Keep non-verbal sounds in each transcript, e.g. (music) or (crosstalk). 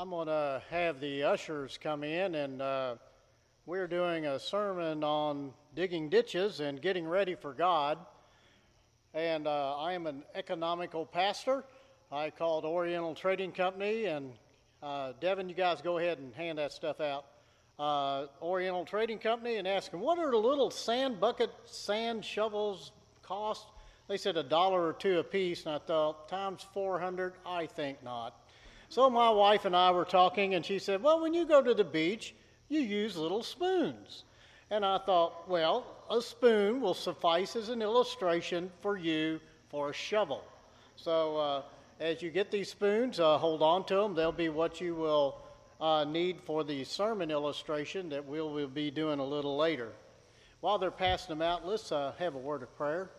I'm going to have the ushers come in, and uh, we're doing a sermon on digging ditches and getting ready for God. And uh, I am an economical pastor. I called Oriental Trading Company, and uh, Devin, you guys go ahead and hand that stuff out. Uh, Oriental Trading Company and ask them, what are the little sand bucket sand shovels cost? They said a dollar or two a piece, and I thought, times 400, I think not. So my wife and I were talking, and she said, Well, when you go to the beach, you use little spoons. And I thought, Well, a spoon will suffice as an illustration for you for a shovel. So uh, as you get these spoons, uh, hold on to them. They'll be what you will uh, need for the sermon illustration that we'll, we'll be doing a little later. While they're passing them out, let's uh, have a word of prayer.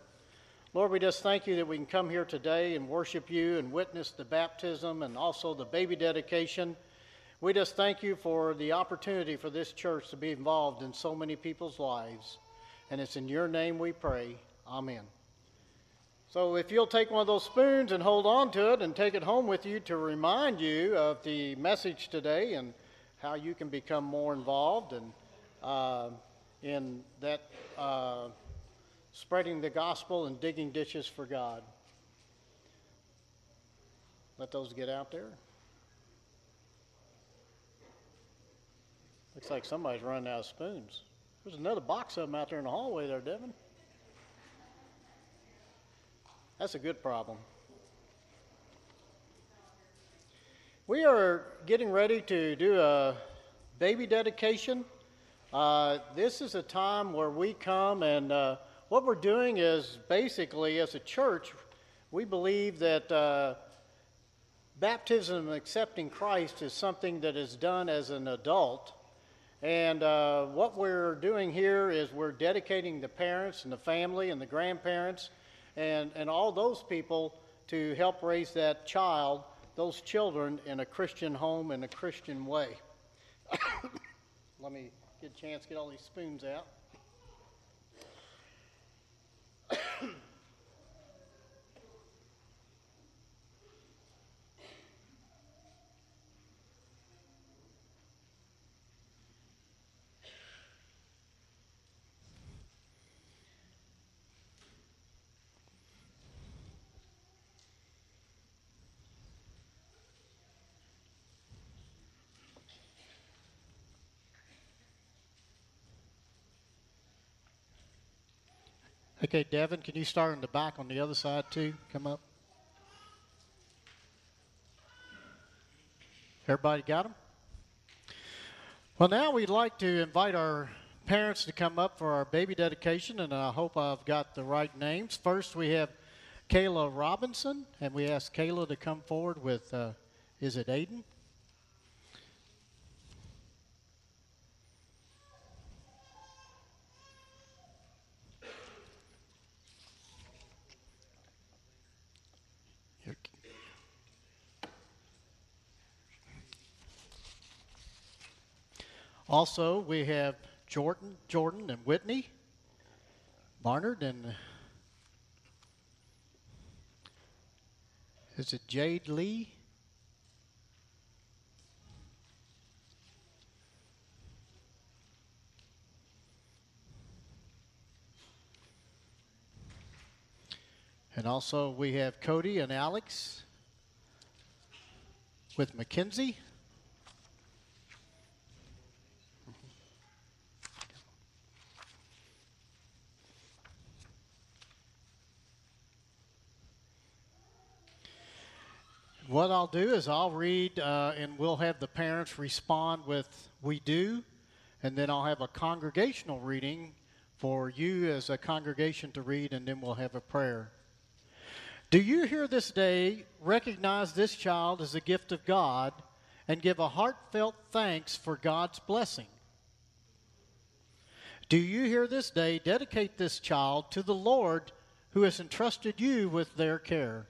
Lord, we just thank you that we can come here today and worship you and witness the baptism and also the baby dedication. We just thank you for the opportunity for this church to be involved in so many people's lives. And it's in your name we pray. Amen. So if you'll take one of those spoons and hold on to it and take it home with you to remind you of the message today and how you can become more involved and uh, in that. Uh, spreading the gospel and digging ditches for God. Let those get out there. Looks like somebody's running out of spoons. There's another box of them out there in the hallway there, Devin. That's a good problem. We are getting ready to do a baby dedication. Uh, this is a time where we come and uh, what we're doing is basically, as a church, we believe that uh, baptism and accepting Christ is something that is done as an adult. And uh, what we're doing here is we're dedicating the parents and the family and the grandparents and, and all those people to help raise that child, those children, in a Christian home in a Christian way. (coughs) Let me get a chance get all these spoons out. Okay, Devin, can you start in the back on the other side too? Come up. Everybody got them? Well, now we'd like to invite our parents to come up for our baby dedication, and I hope I've got the right names. First, we have Kayla Robinson, and we ask Kayla to come forward with, uh, is it Aiden? Also, we have Jordan, Jordan and Whitney Barnard and is it Jade Lee? And also we have Cody and Alex with Mackenzie. What I'll do is I'll read uh, and we'll have the parents respond with, We do, and then I'll have a congregational reading for you as a congregation to read, and then we'll have a prayer. Do you here this day recognize this child as a gift of God and give a heartfelt thanks for God's blessing? Do you here this day dedicate this child to the Lord who has entrusted you with their care?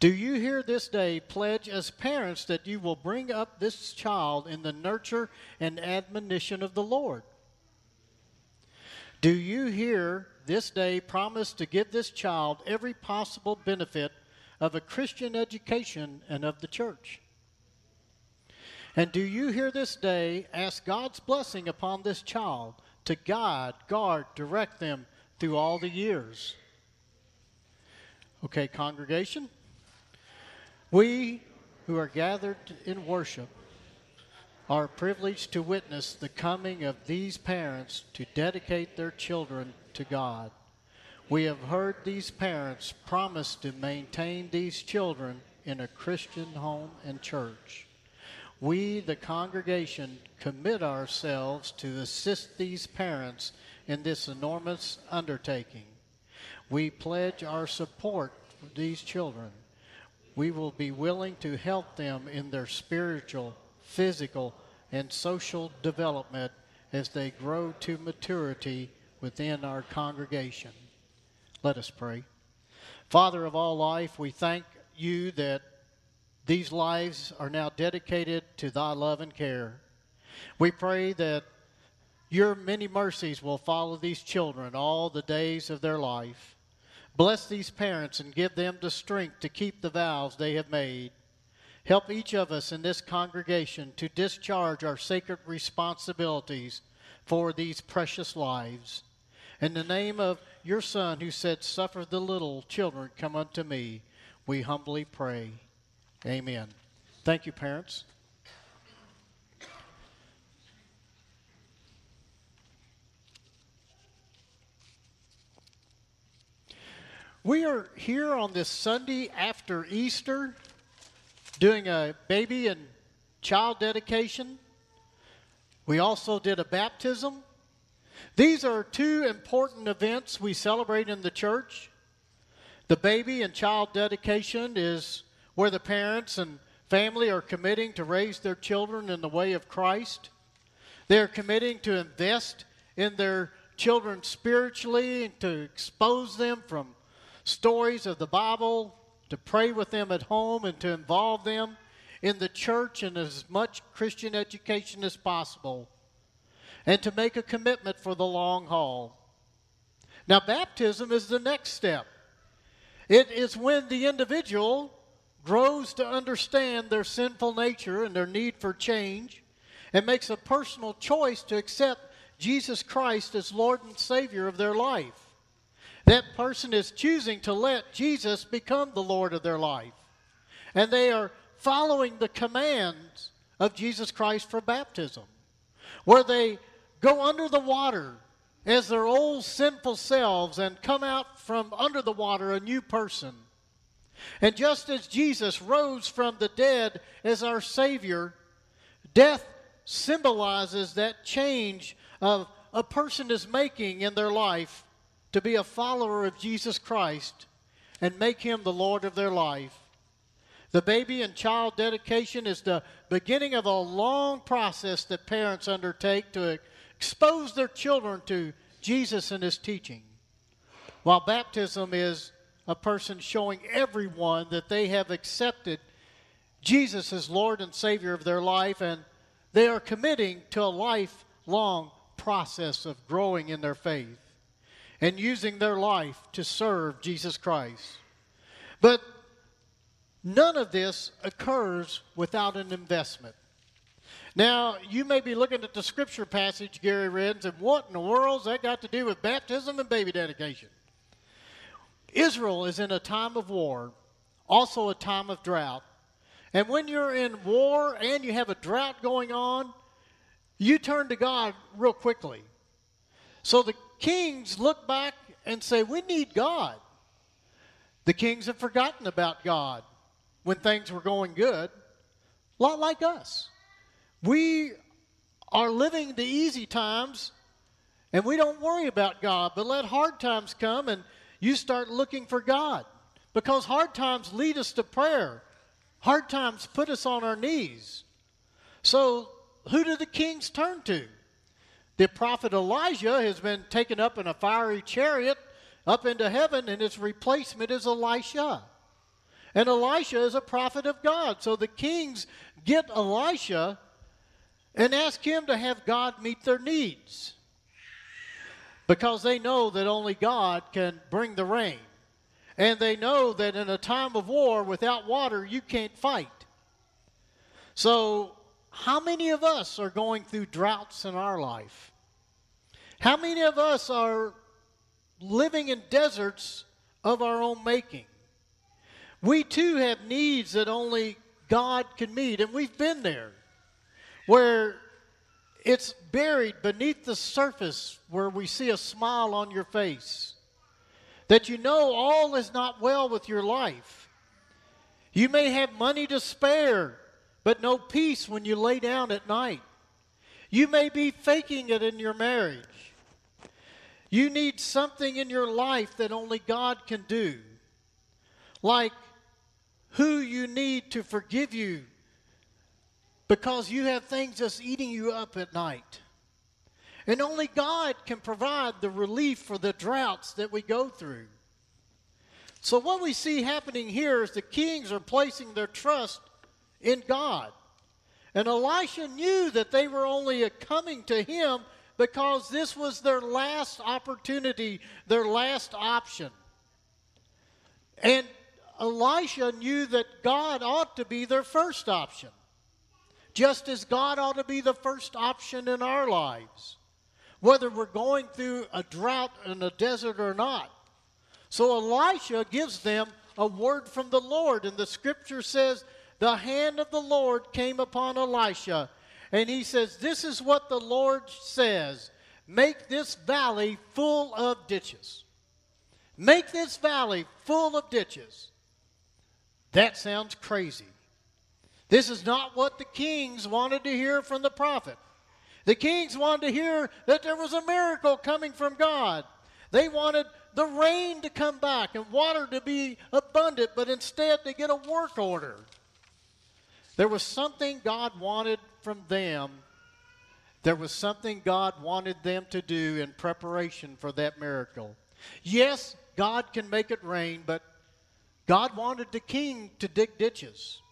Do you here this day pledge as parents that you will bring up this child in the nurture and admonition of the Lord? Do you here this day promise to give this child every possible benefit of a Christian education and of the church? And do you here this day ask God's blessing upon this child to guide, guard, direct them through all the years? Okay, congregation. We who are gathered in worship are privileged to witness the coming of these parents to dedicate their children to God. We have heard these parents promise to maintain these children in a Christian home and church. We, the congregation, commit ourselves to assist these parents in this enormous undertaking. We pledge our support for these children. We will be willing to help them in their spiritual, physical, and social development as they grow to maturity within our congregation. Let us pray. Father of all life, we thank you that these lives are now dedicated to thy love and care. We pray that your many mercies will follow these children all the days of their life. Bless these parents and give them the strength to keep the vows they have made. Help each of us in this congregation to discharge our sacred responsibilities for these precious lives. In the name of your Son, who said, Suffer the little children come unto me, we humbly pray. Amen. Thank you, parents. We are here on this Sunday after Easter doing a baby and child dedication. We also did a baptism. These are two important events we celebrate in the church. The baby and child dedication is where the parents and family are committing to raise their children in the way of Christ. They're committing to invest in their children spiritually and to expose them from stories of the Bible, to pray with them at home, and to involve them in the church and as much Christian education as possible, and to make a commitment for the long haul. Now, baptism is the next step. It is when the individual grows to understand their sinful nature and their need for change and makes a personal choice to accept Jesus Christ as Lord and Savior of their life. That person is choosing to let Jesus become the Lord of their life. And they are following the commands of Jesus Christ for baptism, where they go under the water as their old sinful selves and come out from under the water a new person and just as Jesus rose from the dead as our Savior, death symbolizes that change of a person is making in their life to be a follower of Jesus Christ and make him the Lord of their life. The baby and child dedication is the beginning of a long process that parents undertake to expose their children to Jesus and his teaching. While baptism is a person showing everyone that they have accepted Jesus as Lord and Savior of their life, and they are committing to a lifelong process of growing in their faith and using their life to serve Jesus Christ. But none of this occurs without an investment. Now, you may be looking at the scripture passage Gary read and What in the world's that got to do with baptism and baby dedication? Israel is in a time of war, also a time of drought. And when you're in war and you have a drought going on, you turn to God real quickly. So the kings look back and say, We need God. The kings have forgotten about God when things were going good, a lot like us. We are living the easy times and we don't worry about God, but let hard times come and you start looking for God because hard times lead us to prayer. Hard times put us on our knees. So, who do the kings turn to? The prophet Elijah has been taken up in a fiery chariot up into heaven, and his replacement is Elisha. And Elisha is a prophet of God. So the kings get Elisha and ask him to have God meet their needs because they know that only God can bring the rain. And they know that in a time of war without water, you can't fight. So how many of us are going through droughts in our life? How many of us are living in deserts of our own making? We too have needs that only God can meet, and we've been there where it's buried beneath the surface where we see a smile on your face. That you know all is not well with your life. You may have money to spare, but no peace when you lay down at night. You may be faking it in your marriage. You need something in your life that only God can do. Like who you need to forgive you because you have things that's eating you up at night. And only God can provide the relief for the droughts that we go through. So, what we see happening here is the kings are placing their trust in God. And Elisha knew that they were only coming to him because this was their last opportunity, their last option. And Elisha knew that God ought to be their first option, just as God ought to be the first option in our lives, whether we're going through a drought in a desert or not. So Elisha gives them a word from the Lord, and the scripture says, The hand of the Lord came upon Elisha, and he says, This is what the Lord says make this valley full of ditches. Make this valley full of ditches. That sounds crazy. This is not what the kings wanted to hear from the prophet. The kings wanted to hear that there was a miracle coming from God. They wanted the rain to come back and water to be abundant, but instead they get a work order. There was something God wanted from them. There was something God wanted them to do in preparation for that miracle. Yes, God can make it rain, but God wanted the king to dig ditches.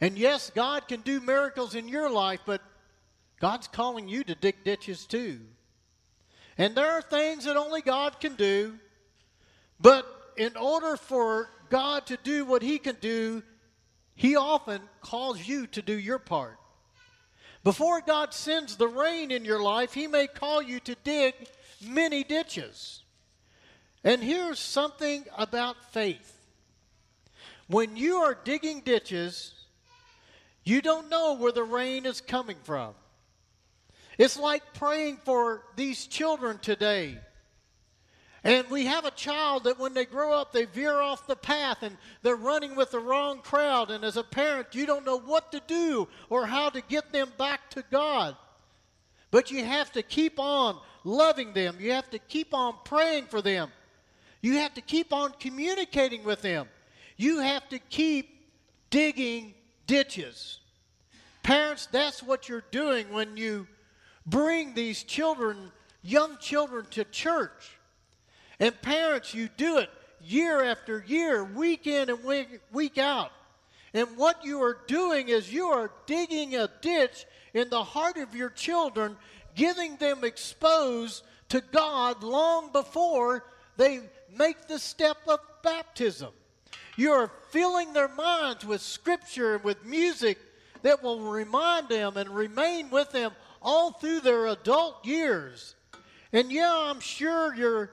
And yes, God can do miracles in your life, but God's calling you to dig ditches too. And there are things that only God can do, but in order for God to do what He can do, He often calls you to do your part. Before God sends the rain in your life, He may call you to dig many ditches. And here's something about faith when you are digging ditches, you don't know where the rain is coming from. It's like praying for these children today. And we have a child that when they grow up, they veer off the path and they're running with the wrong crowd. And as a parent, you don't know what to do or how to get them back to God. But you have to keep on loving them. You have to keep on praying for them. You have to keep on communicating with them. You have to keep digging ditches. Parents, that's what you're doing when you bring these children, young children, to church. And parents, you do it year after year, week in and week, week out. And what you are doing is you are digging a ditch in the heart of your children, getting them exposed to God long before they make the step of baptism. You're filling their minds with scripture and with music that will remind them and remain with them all through their adult years. And yeah, I'm sure you're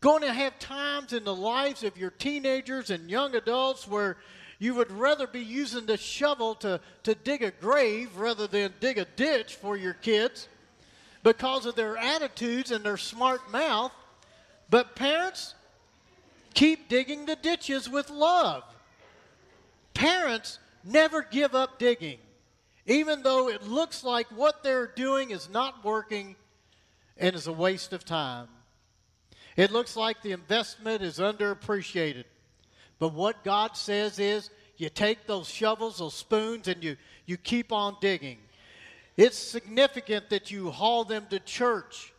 going to have times in the lives of your teenagers and young adults where you would rather be using the shovel to, to dig a grave rather than dig a ditch for your kids because of their attitudes and their smart mouth. But parents, Keep digging the ditches with love. Parents never give up digging, even though it looks like what they're doing is not working and is a waste of time. It looks like the investment is underappreciated. But what God says is you take those shovels, those spoons, and you, you keep on digging. It's significant that you haul them to church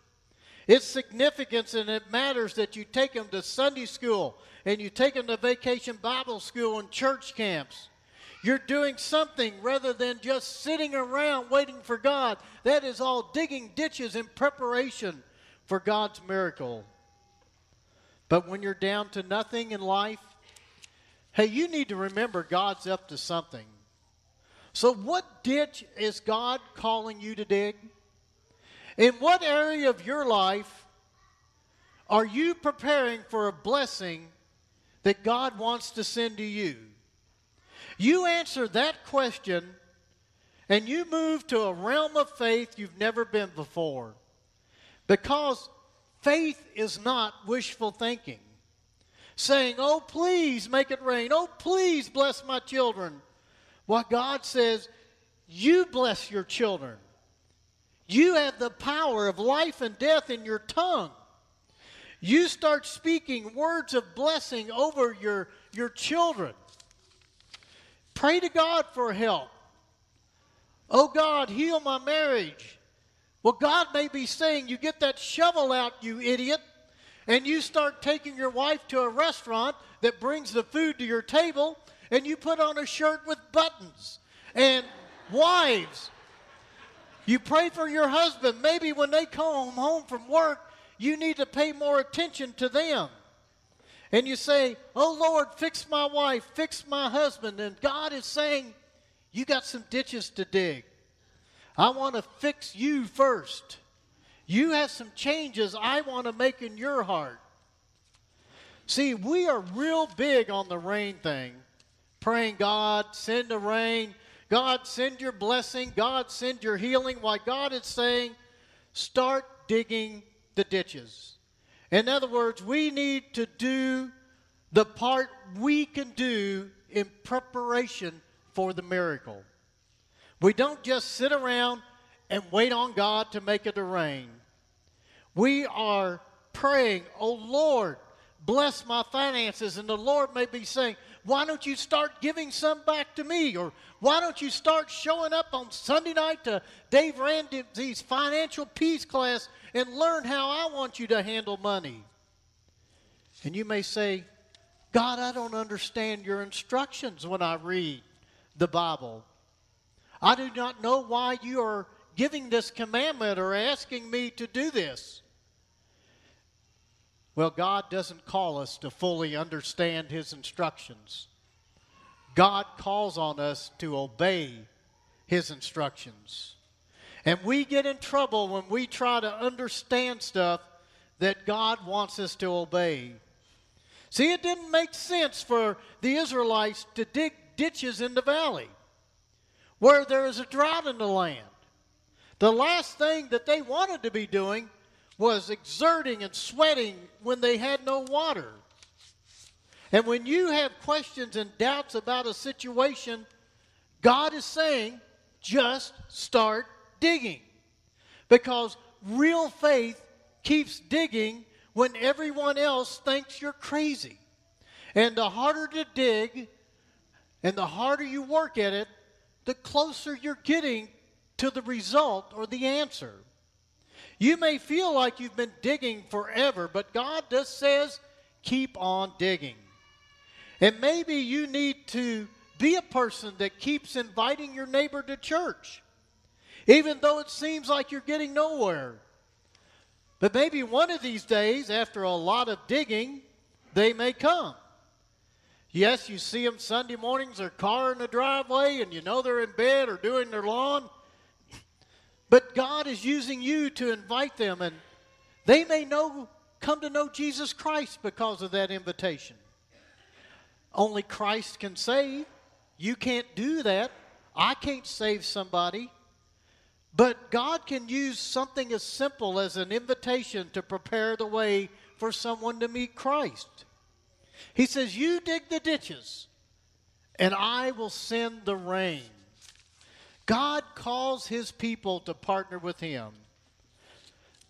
it's significance and it matters that you take them to Sunday school and you take them to vacation Bible school and church camps. You're doing something rather than just sitting around waiting for God. That is all digging ditches in preparation for God's miracle. But when you're down to nothing in life, hey, you need to remember God's up to something. So, what ditch is God calling you to dig? In what area of your life are you preparing for a blessing that God wants to send to you? You answer that question and you move to a realm of faith you've never been before. Because faith is not wishful thinking. Saying, oh, please make it rain. Oh, please bless my children. What God says, you bless your children. You have the power of life and death in your tongue. You start speaking words of blessing over your, your children. Pray to God for help. Oh God, heal my marriage. Well, God may be saying, You get that shovel out, you idiot, and you start taking your wife to a restaurant that brings the food to your table, and you put on a shirt with buttons. And wives, you pray for your husband. Maybe when they come home from work, you need to pay more attention to them. And you say, Oh Lord, fix my wife, fix my husband. And God is saying, You got some ditches to dig. I want to fix you first. You have some changes I want to make in your heart. See, we are real big on the rain thing. Praying, God, send the rain. God, send your blessing. God, send your healing. Why God is saying, start digging the ditches. In other words, we need to do the part we can do in preparation for the miracle. We don't just sit around and wait on God to make it to rain. We are praying, Oh Lord, bless my finances. And the Lord may be saying, why don't you start giving some back to me? Or why don't you start showing up on Sunday night to Dave Ramsey's financial peace class and learn how I want you to handle money? And you may say, God, I don't understand your instructions when I read the Bible. I do not know why you are giving this commandment or asking me to do this. Well, God doesn't call us to fully understand His instructions. God calls on us to obey His instructions. And we get in trouble when we try to understand stuff that God wants us to obey. See, it didn't make sense for the Israelites to dig ditches in the valley where there is a drought in the land. The last thing that they wanted to be doing was exerting and sweating when they had no water. And when you have questions and doubts about a situation, God is saying, just start digging. Because real faith keeps digging when everyone else thinks you're crazy. And the harder to dig and the harder you work at it, the closer you're getting to the result or the answer. You may feel like you've been digging forever, but God just says, keep on digging. And maybe you need to be a person that keeps inviting your neighbor to church, even though it seems like you're getting nowhere. But maybe one of these days, after a lot of digging, they may come. Yes, you see them Sunday mornings, their car in the driveway, and you know they're in bed or doing their lawn. But God is using you to invite them, and they may know, come to know Jesus Christ because of that invitation. Only Christ can save. You can't do that. I can't save somebody. But God can use something as simple as an invitation to prepare the way for someone to meet Christ. He says, You dig the ditches, and I will send the rain. God calls his people to partner with him.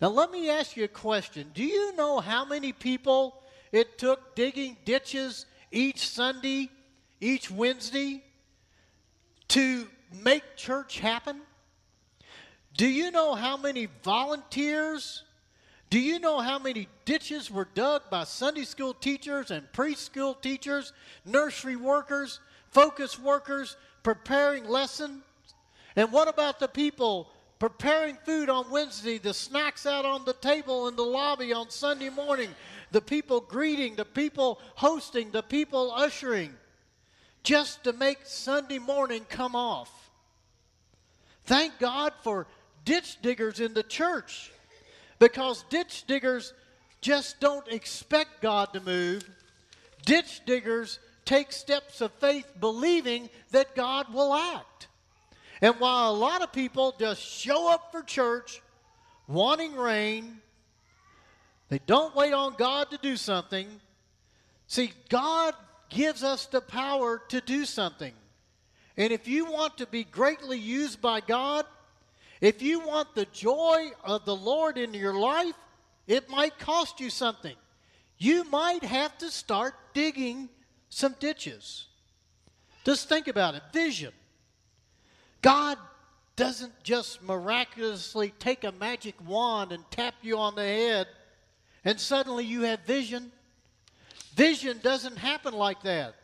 Now, let me ask you a question. Do you know how many people it took digging ditches each Sunday, each Wednesday to make church happen? Do you know how many volunteers? Do you know how many ditches were dug by Sunday school teachers and preschool teachers, nursery workers, focus workers, preparing lessons? And what about the people preparing food on Wednesday, the snacks out on the table in the lobby on Sunday morning, the people greeting, the people hosting, the people ushering, just to make Sunday morning come off? Thank God for ditch diggers in the church because ditch diggers just don't expect God to move. Ditch diggers take steps of faith believing that God will act. And while a lot of people just show up for church wanting rain, they don't wait on God to do something. See, God gives us the power to do something. And if you want to be greatly used by God, if you want the joy of the Lord in your life, it might cost you something. You might have to start digging some ditches. Just think about it vision. God doesn't just miraculously take a magic wand and tap you on the head and suddenly you have vision. Vision doesn't happen like that.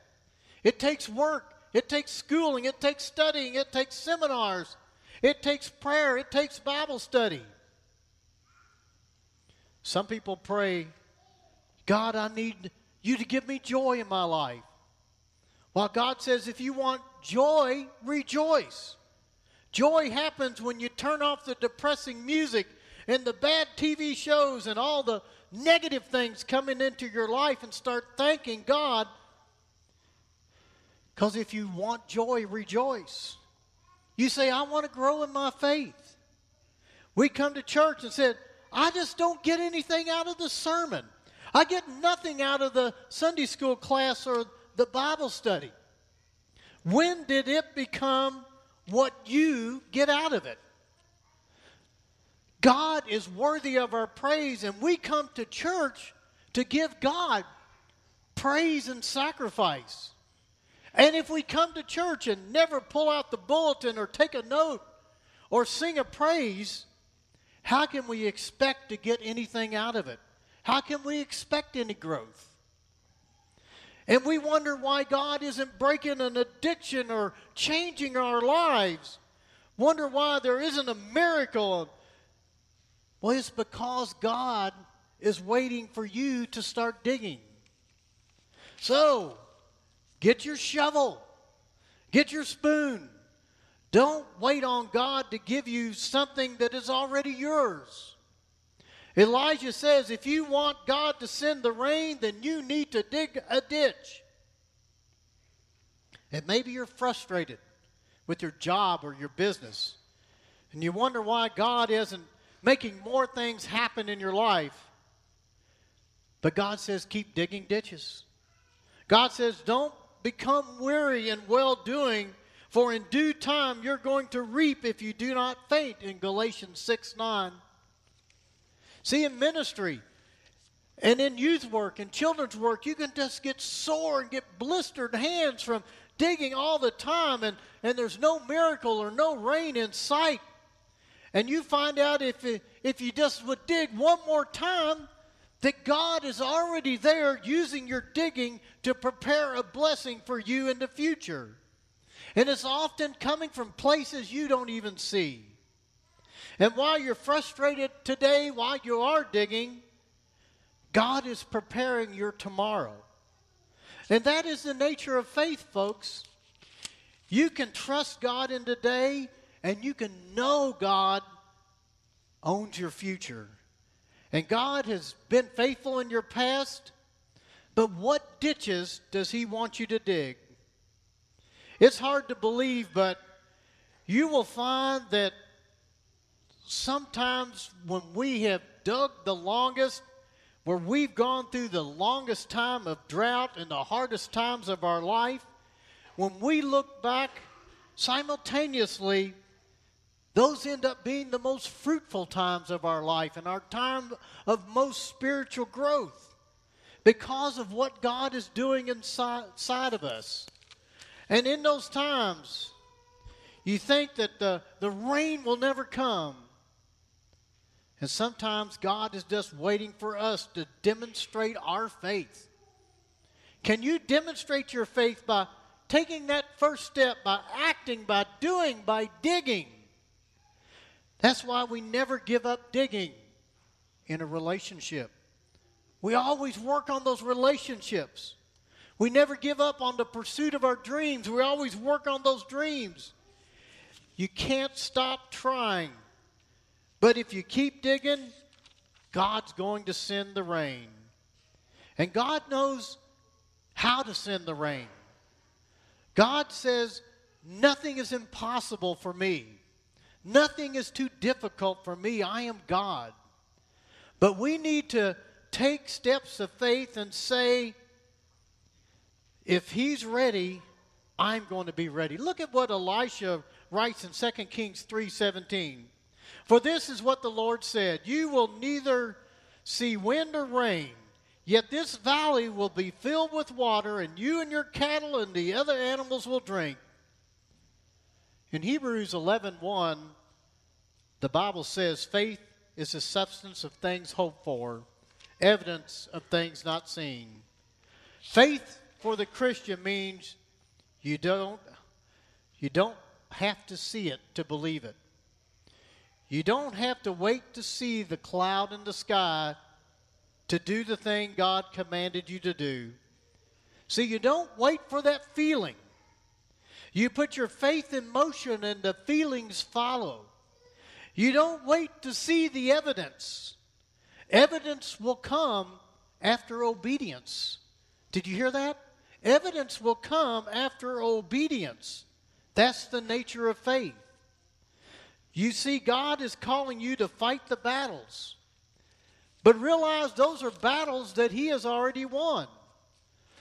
It takes work, it takes schooling, it takes studying, it takes seminars, it takes prayer, it takes Bible study. Some people pray, God, I need you to give me joy in my life. While God says, if you want joy, rejoice. Joy happens when you turn off the depressing music and the bad TV shows and all the negative things coming into your life and start thanking God. Because if you want joy, rejoice. You say, I want to grow in my faith. We come to church and said, I just don't get anything out of the sermon. I get nothing out of the Sunday school class or the Bible study. When did it become what you get out of it? God is worthy of our praise, and we come to church to give God praise and sacrifice. And if we come to church and never pull out the bulletin or take a note or sing a praise, how can we expect to get anything out of it? How can we expect any growth? And we wonder why God isn't breaking an addiction or changing our lives. Wonder why there isn't a miracle well, it's because God is waiting for you to start digging. So, get your shovel, get your spoon. Don't wait on God to give you something that is already yours. Elijah says, if you want God to send the rain, then you need to dig a ditch. And maybe you're frustrated with your job or your business, and you wonder why God isn't making more things happen in your life. But God says, keep digging ditches. God says, don't become weary in well doing, for in due time you're going to reap if you do not faint, in Galatians 6 9. See, in ministry and in youth work and children's work, you can just get sore and get blistered hands from digging all the time, and, and there's no miracle or no rain in sight. And you find out if, if you just would dig one more time, that God is already there using your digging to prepare a blessing for you in the future. And it's often coming from places you don't even see. And while you're frustrated today, while you are digging, God is preparing your tomorrow. And that is the nature of faith, folks. You can trust God in today and you can know God owns your future. And God has been faithful in your past, but what ditches does He want you to dig? It's hard to believe, but you will find that sometimes when we have dug the longest, where we've gone through the longest time of drought and the hardest times of our life, when we look back simultaneously, those end up being the most fruitful times of our life and our time of most spiritual growth because of what God is doing inside of us. And in those times, you think that the, the rain will never come. And sometimes God is just waiting for us to demonstrate our faith. Can you demonstrate your faith by taking that first step, by acting, by doing, by digging? That's why we never give up digging in a relationship. We always work on those relationships. We never give up on the pursuit of our dreams. We always work on those dreams. You can't stop trying. But if you keep digging, God's going to send the rain. And God knows how to send the rain. God says, Nothing is impossible for me. Nothing is too difficult for me. I am God. But we need to take steps of faith and say, if he's ready, I'm going to be ready. Look at what Elisha writes in 2 Kings 3:17. For this is what the Lord said, you will neither see wind or rain, yet this valley will be filled with water and you and your cattle and the other animals will drink. In Hebrews 11:1, the Bible says faith is the substance of things hoped for, evidence of things not seen. Faith for the Christian means you don't you don't have to see it to believe it. You don't have to wait to see the cloud in the sky to do the thing God commanded you to do. See, you don't wait for that feeling. You put your faith in motion and the feelings follow. You don't wait to see the evidence. Evidence will come after obedience. Did you hear that? Evidence will come after obedience. That's the nature of faith. You see, God is calling you to fight the battles. But realize those are battles that He has already won.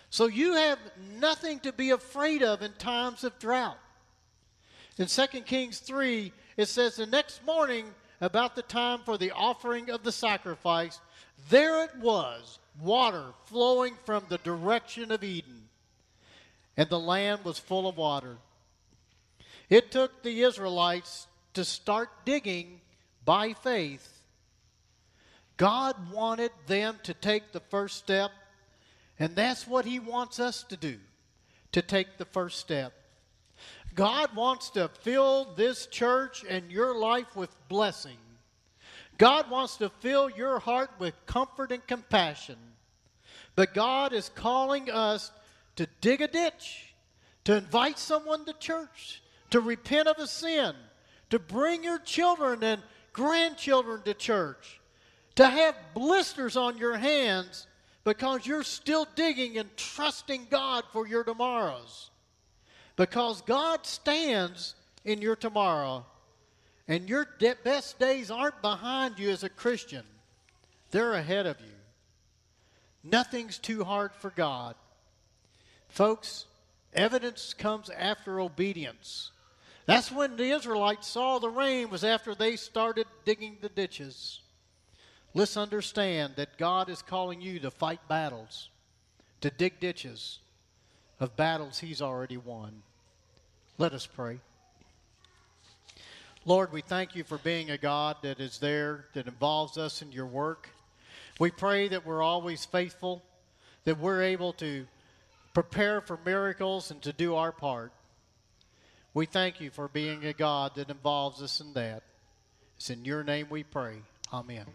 So you have nothing to be afraid of in times of drought. In 2 Kings 3, it says, The next morning, about the time for the offering of the sacrifice, there it was, water flowing from the direction of Edom, and the land was full of water. It took the Israelites to start digging by faith. God wanted them to take the first step and that's what He wants us to do to take the first step. God wants to fill this church and your life with blessing. God wants to fill your heart with comfort and compassion. But God is calling us to dig a ditch, to invite someone to church, to repent of a sin, to bring your children and grandchildren to church, to have blisters on your hands because you're still digging and trusting God for your tomorrows. Because God stands in your tomorrow. And your de- best days aren't behind you as a Christian, they're ahead of you. Nothing's too hard for God. Folks, evidence comes after obedience. That's when the Israelites saw the rain was after they started digging the ditches. Let's understand that God is calling you to fight battles, to dig ditches of battles He's already won. Let us pray. Lord, we thank you for being a God that is there, that involves us in your work. We pray that we're always faithful, that we're able to prepare for miracles and to do our part. We thank you for being a God that involves us in that. It's in your name we pray. Amen.